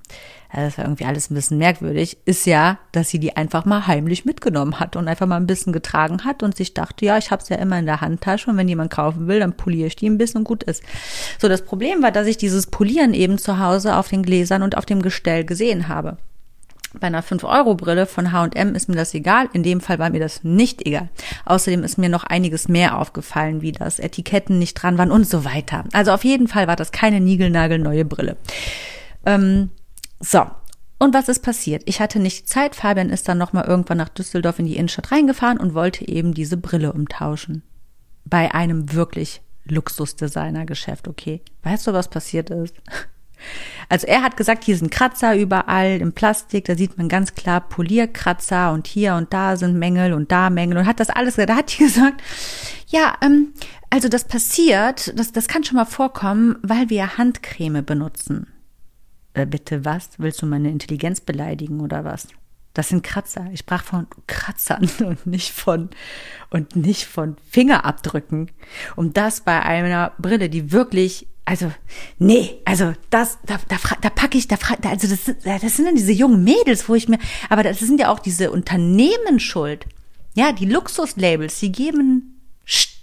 das war irgendwie alles ein bisschen merkwürdig, ist ja, dass sie die einfach mal heimlich mitgenommen hat und einfach mal ein bisschen getragen hat und sich dachte, ja, ich hab's ja immer in der Handtasche und wenn jemand kaufen will, dann poliere ich die ein bisschen und gut ist. So, das Problem war, dass ich dieses Polieren eben zu Hause auf den Gläsern und auf dem Gestell gesehen habe. Bei einer 5-Euro-Brille von H&M ist mir das egal. In dem Fall war mir das nicht egal. Außerdem ist mir noch einiges mehr aufgefallen, wie das Etiketten nicht dran waren und so weiter. Also auf jeden Fall war das keine niegelnagelneue Brille. Ähm, so. Und was ist passiert? Ich hatte nicht Zeit. Fabian ist dann nochmal irgendwann nach Düsseldorf in die Innenstadt reingefahren und wollte eben diese Brille umtauschen. Bei einem wirklich Luxusdesigner-Geschäft, okay. Weißt du, was passiert ist? Also er hat gesagt, hier sind Kratzer überall im Plastik, da sieht man ganz klar Polierkratzer und hier und da sind Mängel und da Mängel und hat das alles, da hat die [laughs] gesagt, ja, ähm, also das passiert, das, das kann schon mal vorkommen, weil wir Handcreme benutzen äh, bitte was? Willst du meine Intelligenz beleidigen oder was? Das sind Kratzer. Ich sprach von Kratzern [laughs] und nicht von und nicht von Fingerabdrücken. Und das bei einer Brille, die wirklich, also nee, also das, da, da, da packe ich, da, also das, das sind dann diese jungen Mädels, wo ich mir, aber das sind ja auch diese Unternehmen schuld. Ja, die Luxuslabels, die geben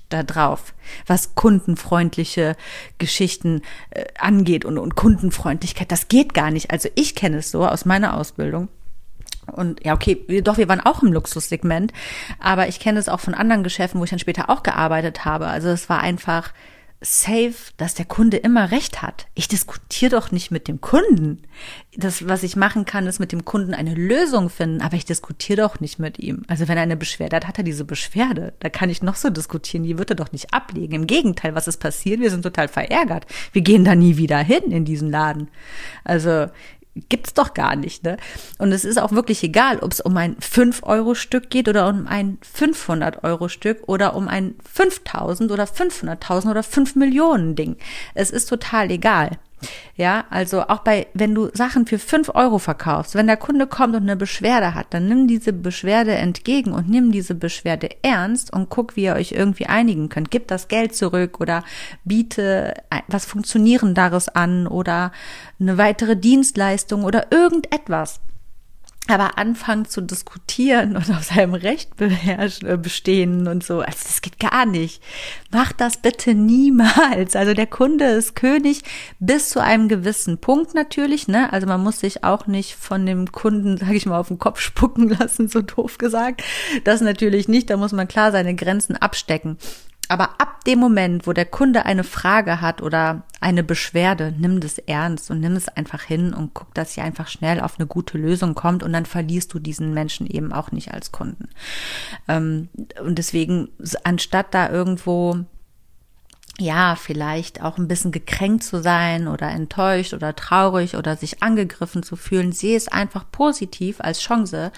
da drauf, was kundenfreundliche Geschichten äh, angeht und, und Kundenfreundlichkeit. Das geht gar nicht. Also ich kenne es so aus meiner Ausbildung. Und ja, okay, doch, wir waren auch im Luxussegment, aber ich kenne es auch von anderen Geschäften, wo ich dann später auch gearbeitet habe. Also es war einfach, safe, dass der Kunde immer recht hat. Ich diskutiere doch nicht mit dem Kunden. Das, was ich machen kann, ist mit dem Kunden eine Lösung finden, aber ich diskutiere doch nicht mit ihm. Also wenn er eine Beschwerde hat, hat er diese Beschwerde. Da kann ich noch so diskutieren, die wird er doch nicht ablegen. Im Gegenteil, was ist passiert? Wir sind total verärgert. Wir gehen da nie wieder hin in diesen Laden. Also gibt's doch gar nicht, ne? Und es ist auch wirklich egal, ob es um ein 5-Euro-Stück geht oder um ein 500-Euro-Stück oder um ein 5000 oder 500.000 oder 5 Millionen Ding. Es ist total egal. Ja, also auch bei, wenn du Sachen für fünf Euro verkaufst, wenn der Kunde kommt und eine Beschwerde hat, dann nimm diese Beschwerde entgegen und nimm diese Beschwerde ernst und guck, wie ihr euch irgendwie einigen könnt. Gib das Geld zurück oder biete was Funktionierenderes an oder eine weitere Dienstleistung oder irgendetwas aber anfangen zu diskutieren und auf seinem Recht äh, bestehen und so, also das geht gar nicht. Mach das bitte niemals. Also der Kunde ist König bis zu einem gewissen Punkt natürlich, ne? Also man muss sich auch nicht von dem Kunden, sage ich mal, auf den Kopf spucken [laughs] lassen, so doof gesagt. Das natürlich nicht, da muss man klar seine Grenzen abstecken. Aber ab dem Moment, wo der Kunde eine Frage hat oder eine Beschwerde, nimm das ernst und nimm es einfach hin und guck, dass sie einfach schnell auf eine gute Lösung kommt und dann verlierst du diesen Menschen eben auch nicht als Kunden. Ähm, und deswegen, anstatt da irgendwo ja, vielleicht auch ein bisschen gekränkt zu sein oder enttäuscht oder traurig oder sich angegriffen zu fühlen. Sehe es einfach positiv als Chance,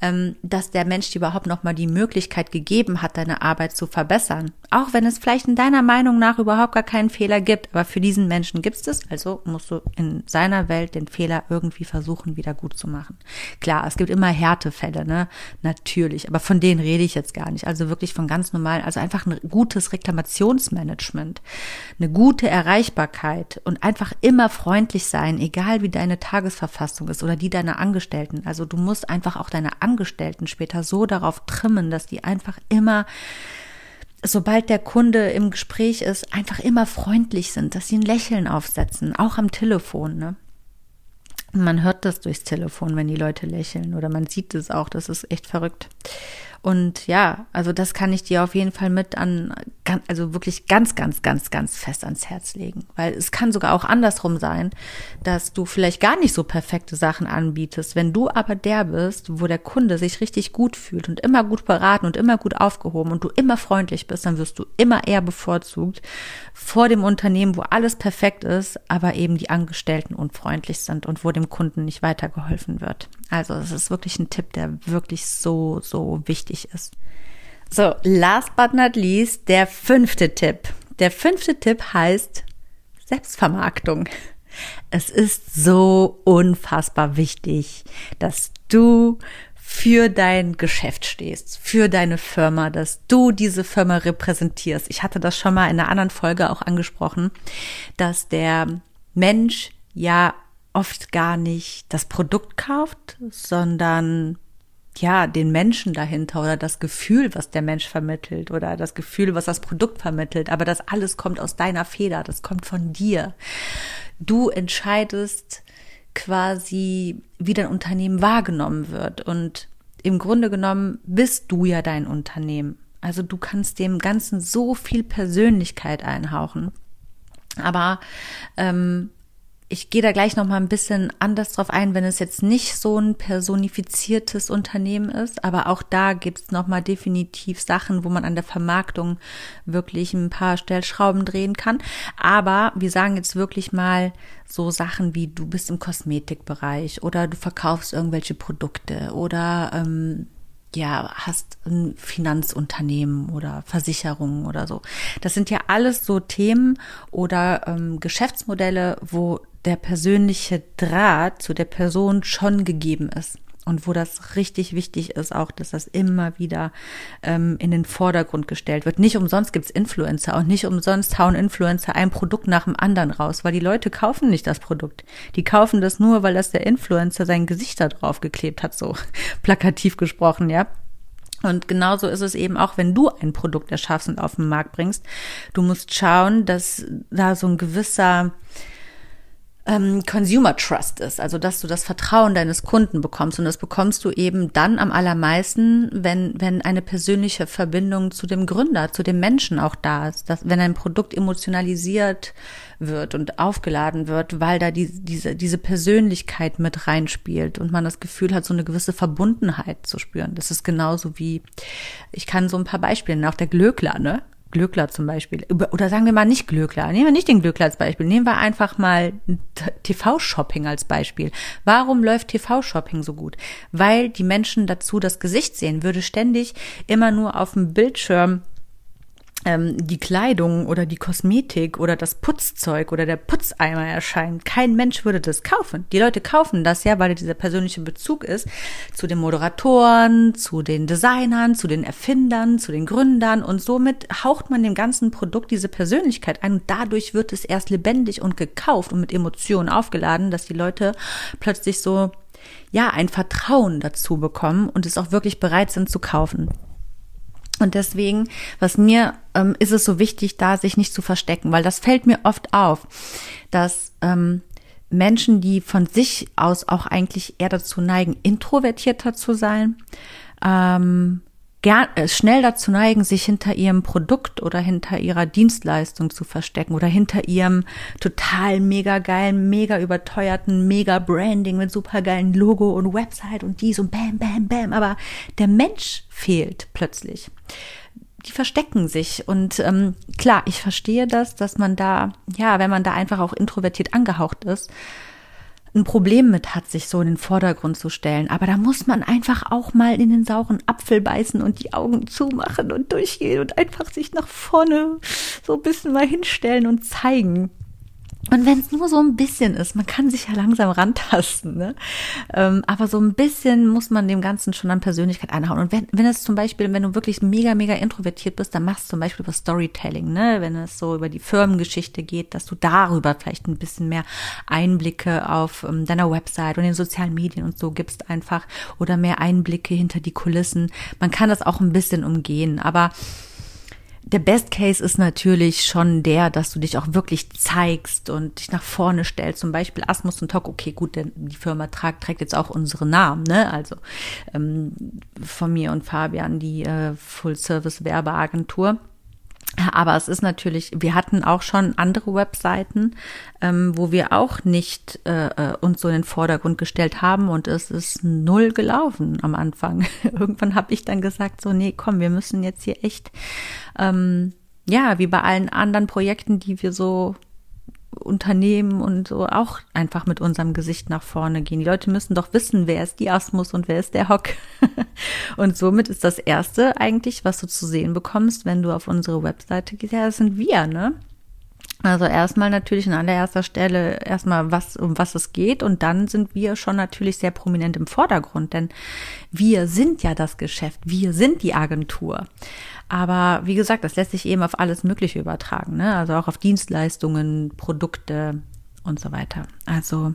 ähm, dass der Mensch dir überhaupt nochmal die Möglichkeit gegeben hat, deine Arbeit zu verbessern. Auch wenn es vielleicht in deiner Meinung nach überhaupt gar keinen Fehler gibt, aber für diesen Menschen gibt es, also musst du in seiner Welt den Fehler irgendwie versuchen, wieder gut zu machen. Klar, es gibt immer Härtefälle, ne? Natürlich, aber von denen rede ich jetzt gar nicht. Also wirklich von ganz normalen, also einfach ein gutes Reklamationsmanagement, eine gute Erreichbarkeit und einfach immer freundlich sein, egal wie deine Tagesverfassung ist oder die deiner Angestellten. Also du musst einfach auch deine Angestellten später so darauf trimmen, dass die einfach immer sobald der Kunde im Gespräch ist, einfach immer freundlich sind, dass sie ein Lächeln aufsetzen, auch am Telefon. Ne? Man hört das durchs Telefon, wenn die Leute lächeln oder man sieht es auch. Das ist echt verrückt. Und ja, also das kann ich dir auf jeden Fall mit an, also wirklich ganz, ganz, ganz, ganz fest ans Herz legen. Weil es kann sogar auch andersrum sein, dass du vielleicht gar nicht so perfekte Sachen anbietest. Wenn du aber der bist, wo der Kunde sich richtig gut fühlt und immer gut beraten und immer gut aufgehoben und du immer freundlich bist, dann wirst du immer eher bevorzugt vor dem Unternehmen, wo alles perfekt ist, aber eben die Angestellten unfreundlich sind und wo dem Kunden nicht weitergeholfen wird. Also es ist wirklich ein Tipp, der wirklich so, so wichtig ist. So, last but not least, der fünfte Tipp. Der fünfte Tipp heißt Selbstvermarktung. Es ist so unfassbar wichtig, dass du für dein Geschäft stehst, für deine Firma, dass du diese Firma repräsentierst. Ich hatte das schon mal in einer anderen Folge auch angesprochen, dass der Mensch ja oft gar nicht das Produkt kauft, sondern ja, den Menschen dahinter oder das Gefühl, was der Mensch vermittelt oder das Gefühl, was das Produkt vermittelt. Aber das alles kommt aus deiner Feder, das kommt von dir. Du entscheidest quasi, wie dein Unternehmen wahrgenommen wird. Und im Grunde genommen bist du ja dein Unternehmen. Also du kannst dem Ganzen so viel Persönlichkeit einhauchen. Aber ähm, ich gehe da gleich noch mal ein bisschen anders drauf ein, wenn es jetzt nicht so ein personifiziertes Unternehmen ist. Aber auch da gibt es noch mal definitiv Sachen, wo man an der Vermarktung wirklich ein paar Stellschrauben drehen kann. Aber wir sagen jetzt wirklich mal so Sachen wie du bist im Kosmetikbereich oder du verkaufst irgendwelche Produkte oder ähm, ja, hast ein Finanzunternehmen oder Versicherungen oder so. Das sind ja alles so Themen oder ähm, Geschäftsmodelle, wo der persönliche Draht zu der Person schon gegeben ist. Und wo das richtig wichtig ist, auch, dass das immer wieder ähm, in den Vordergrund gestellt wird. Nicht umsonst gibt's Influencer und nicht umsonst hauen Influencer ein Produkt nach dem anderen raus, weil die Leute kaufen nicht das Produkt. Die kaufen das nur, weil das der Influencer sein Gesicht da drauf geklebt hat, so [laughs] plakativ gesprochen, ja. Und genauso ist es eben auch, wenn du ein Produkt erschaffst und auf den Markt bringst. Du musst schauen, dass da so ein gewisser ähm, Consumer Trust ist, also dass du das Vertrauen deines Kunden bekommst und das bekommst du eben dann am allermeisten, wenn wenn eine persönliche Verbindung zu dem Gründer, zu dem Menschen auch da ist, dass wenn ein Produkt emotionalisiert wird und aufgeladen wird, weil da die, diese diese Persönlichkeit mit reinspielt und man das Gefühl hat, so eine gewisse Verbundenheit zu spüren. Das ist genauso wie ich kann so ein paar Beispiele, auch der Glöckler, ne? Glöckler zum Beispiel, oder sagen wir mal nicht Glöckler, nehmen wir nicht den Glöckler als Beispiel, nehmen wir einfach mal TV-Shopping als Beispiel. Warum läuft TV-Shopping so gut? Weil die Menschen dazu das Gesicht sehen, würde ständig immer nur auf dem Bildschirm die Kleidung oder die Kosmetik oder das Putzzeug oder der Putzeimer erscheint. Kein Mensch würde das kaufen. Die Leute kaufen das ja, weil dieser persönliche Bezug ist zu den Moderatoren, zu den Designern, zu den Erfindern, zu den Gründern und somit haucht man dem ganzen Produkt diese Persönlichkeit ein und dadurch wird es erst lebendig und gekauft und mit Emotionen aufgeladen, dass die Leute plötzlich so ja, ein Vertrauen dazu bekommen und es auch wirklich bereit sind zu kaufen. Und deswegen, was mir ähm, ist es so wichtig, da sich nicht zu verstecken, weil das fällt mir oft auf, dass ähm, Menschen, die von sich aus auch eigentlich eher dazu neigen, introvertierter zu sein, ähm, gern, äh, schnell dazu neigen, sich hinter ihrem Produkt oder hinter ihrer Dienstleistung zu verstecken oder hinter ihrem total mega geilen, mega überteuerten, mega Branding mit supergeilen Logo und Website und dies und bam, bam, bam. Aber der Mensch fehlt plötzlich. Die verstecken sich und ähm, klar, ich verstehe das, dass man da, ja, wenn man da einfach auch introvertiert angehaucht ist, ein Problem mit hat, sich so in den Vordergrund zu stellen. Aber da muss man einfach auch mal in den sauren Apfel beißen und die Augen zumachen und durchgehen und einfach sich nach vorne so ein bisschen mal hinstellen und zeigen. Und wenn es nur so ein bisschen ist, man kann sich ja langsam rantasten, ne? Ähm, aber so ein bisschen muss man dem Ganzen schon an Persönlichkeit einhauen. Und wenn, wenn es zum Beispiel, wenn du wirklich mega, mega introvertiert bist, dann machst du zum Beispiel über Storytelling, ne? Wenn es so über die Firmengeschichte geht, dass du darüber vielleicht ein bisschen mehr Einblicke auf ähm, deiner Website und den sozialen Medien und so gibst einfach oder mehr Einblicke hinter die Kulissen. Man kann das auch ein bisschen umgehen, aber der Best Case ist natürlich schon der, dass du dich auch wirklich zeigst und dich nach vorne stellst. Zum Beispiel Asmus und Tok. Okay, gut, denn die Firma tragt, trägt jetzt auch unsere Namen, ne? Also ähm, von mir und Fabian, die äh, Full Service Werbeagentur. Aber es ist natürlich, wir hatten auch schon andere Webseiten, ähm, wo wir auch nicht äh, äh, uns so in den Vordergrund gestellt haben und es ist null gelaufen am Anfang. [laughs] Irgendwann habe ich dann gesagt, so, nee, komm, wir müssen jetzt hier echt, ähm, ja, wie bei allen anderen Projekten, die wir so Unternehmen und so auch einfach mit unserem Gesicht nach vorne gehen. Die Leute müssen doch wissen, wer ist die Asmus und wer ist der Hock. [laughs] und somit ist das erste eigentlich, was du zu sehen bekommst, wenn du auf unsere Webseite gehst, ja, das sind wir, ne? Also erstmal natürlich an allererster Stelle erstmal was, um was es geht und dann sind wir schon natürlich sehr prominent im Vordergrund, denn wir sind ja das Geschäft, wir sind die Agentur. Aber wie gesagt, das lässt sich eben auf alles Mögliche übertragen, ne? also auch auf Dienstleistungen, Produkte und so weiter. Also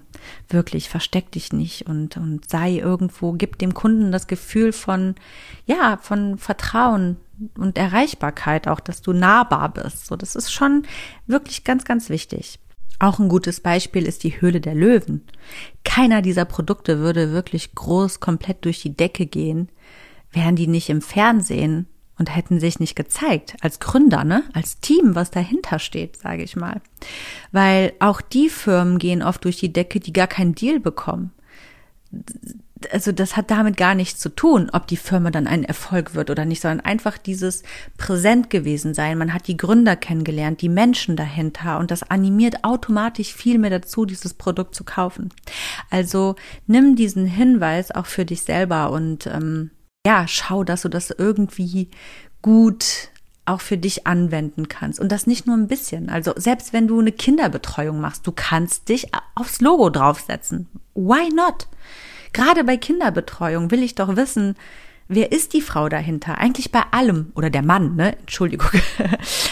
wirklich versteck dich nicht und, und sei irgendwo, gib dem Kunden das Gefühl von, ja, von Vertrauen und Erreichbarkeit auch, dass du nahbar bist. So, das ist schon wirklich ganz, ganz wichtig. Auch ein gutes Beispiel ist die Höhle der Löwen. Keiner dieser Produkte würde wirklich groß komplett durch die Decke gehen, wären die nicht im Fernsehen und hätten sich nicht gezeigt als Gründer, ne, als Team, was dahinter steht, sage ich mal. Weil auch die Firmen gehen oft durch die Decke, die gar keinen Deal bekommen. Also das hat damit gar nichts zu tun, ob die Firma dann ein Erfolg wird oder nicht, sondern einfach dieses präsent gewesen sein. Man hat die Gründer kennengelernt, die Menschen dahinter und das animiert automatisch viel mehr dazu, dieses Produkt zu kaufen. Also nimm diesen Hinweis auch für dich selber und ähm, ja, schau, dass du das irgendwie gut auch für dich anwenden kannst. Und das nicht nur ein bisschen. Also selbst wenn du eine Kinderbetreuung machst, du kannst dich aufs Logo draufsetzen. Why not? Gerade bei Kinderbetreuung will ich doch wissen, wer ist die Frau dahinter? Eigentlich bei allem oder der Mann, ne? Entschuldigung. [laughs]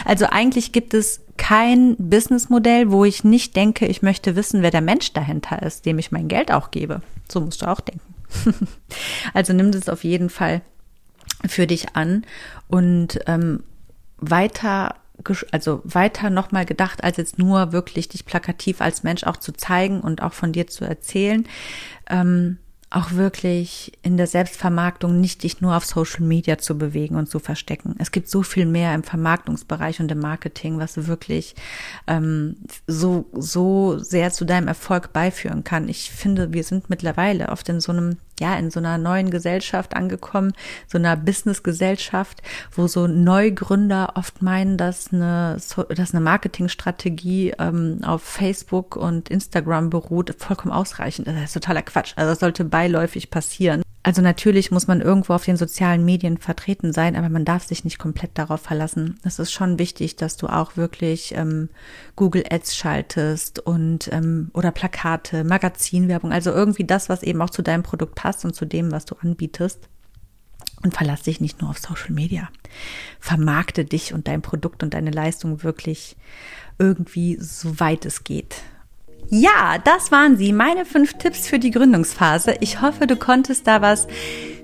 Also eigentlich gibt es kein Businessmodell, wo ich nicht denke, ich möchte wissen, wer der Mensch dahinter ist, dem ich mein Geld auch gebe. So musst du auch denken. [laughs] also nimm das auf jeden Fall für dich an und ähm, weiter also weiter nochmal gedacht, als jetzt nur wirklich dich plakativ als Mensch auch zu zeigen und auch von dir zu erzählen. Ähm, auch wirklich in der Selbstvermarktung nicht dich nur auf Social Media zu bewegen und zu verstecken. Es gibt so viel mehr im Vermarktungsbereich und im Marketing, was wirklich ähm, so, so sehr zu deinem Erfolg beiführen kann. Ich finde, wir sind mittlerweile oft in so einem ja, in so einer neuen Gesellschaft angekommen, so einer Business-Gesellschaft, wo so Neugründer oft meinen, dass eine, dass eine Marketingstrategie ähm, auf Facebook und Instagram beruht, vollkommen ausreichend. Das ist totaler Quatsch. Also das sollte beiläufig passieren. Also natürlich muss man irgendwo auf den sozialen Medien vertreten sein, aber man darf sich nicht komplett darauf verlassen. Es ist schon wichtig, dass du auch wirklich ähm, Google Ads schaltest und ähm, oder Plakate, Magazinwerbung, also irgendwie das, was eben auch zu deinem Produkt passt und zu dem, was du anbietest. Und verlass dich nicht nur auf Social Media. Vermarkte dich und dein Produkt und deine Leistung wirklich irgendwie so weit es geht. Ja, das waren sie, meine fünf Tipps für die Gründungsphase. Ich hoffe, du konntest da was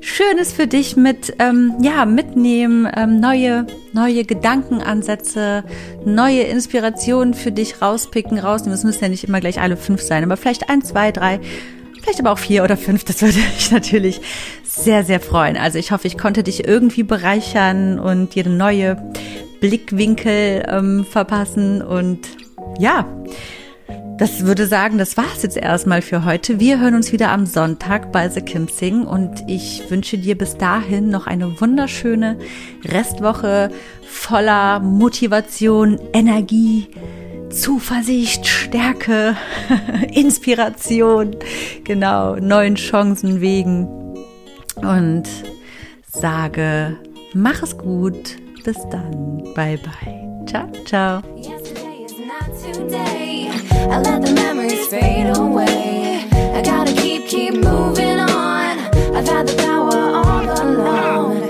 Schönes für dich mit, ähm, ja, mitnehmen, ähm, neue, neue Gedankenansätze, neue Inspirationen für dich rauspicken, rausnehmen. Es müssen ja nicht immer gleich alle fünf sein, aber vielleicht ein, zwei, drei, vielleicht aber auch vier oder fünf. Das würde [laughs] mich natürlich sehr, sehr freuen. Also ich hoffe, ich konnte dich irgendwie bereichern und dir neue Blickwinkel ähm, verpassen und ja, das würde sagen, das war's jetzt erstmal für heute. Wir hören uns wieder am Sonntag bei The Kim Sing und ich wünsche dir bis dahin noch eine wunderschöne Restwoche voller Motivation, Energie, Zuversicht, Stärke, [laughs] Inspiration, genau, neuen Chancen wegen und sage, mach es gut. Bis dann. Bye bye. Ciao, ciao. I let the memories fade away. I gotta keep, keep moving on. I've had the power all along.